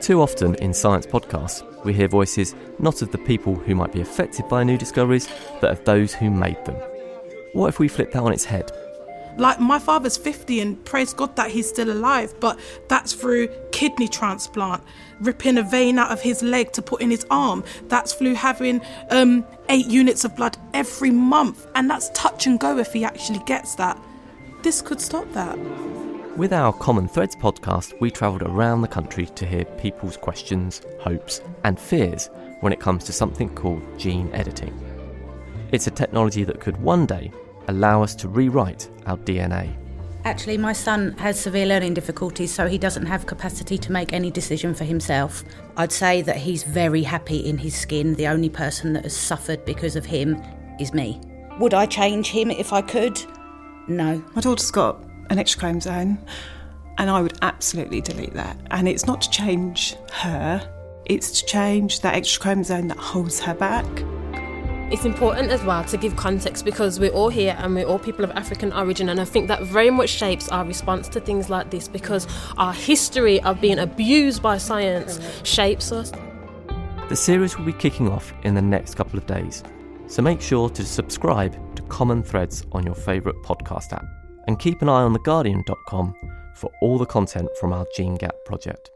Too often in science podcasts, we hear voices not of the people who might be affected by new discoveries, but of those who made them. What if we flip that on its head? Like my father's 50 and praise God that he's still alive, but that's through kidney transplant, ripping a vein out of his leg to put in his arm. That's through having um, eight units of blood every month, and that's touch and go if he actually gets that. This could stop that. With our Common Threads podcast, we travelled around the country to hear people's questions, hopes, and fears when it comes to something called gene editing. It's a technology that could one day allow us to rewrite our DNA. Actually, my son has severe learning difficulties, so he doesn't have capacity to make any decision for himself. I'd say that he's very happy in his skin. The only person that has suffered because of him is me. Would I change him if I could? No. My daughter's got an extra chromosome, and I would absolutely delete that. And it's not to change her, it's to change that extra chromosome that holds her back. It's important as well to give context because we're all here and we're all people of African origin, and I think that very much shapes our response to things like this because our history of being abused by science shapes us. The series will be kicking off in the next couple of days, so make sure to subscribe to Common Threads on your favourite podcast app and keep an eye on theguardian.com for all the content from our Gene Gap project.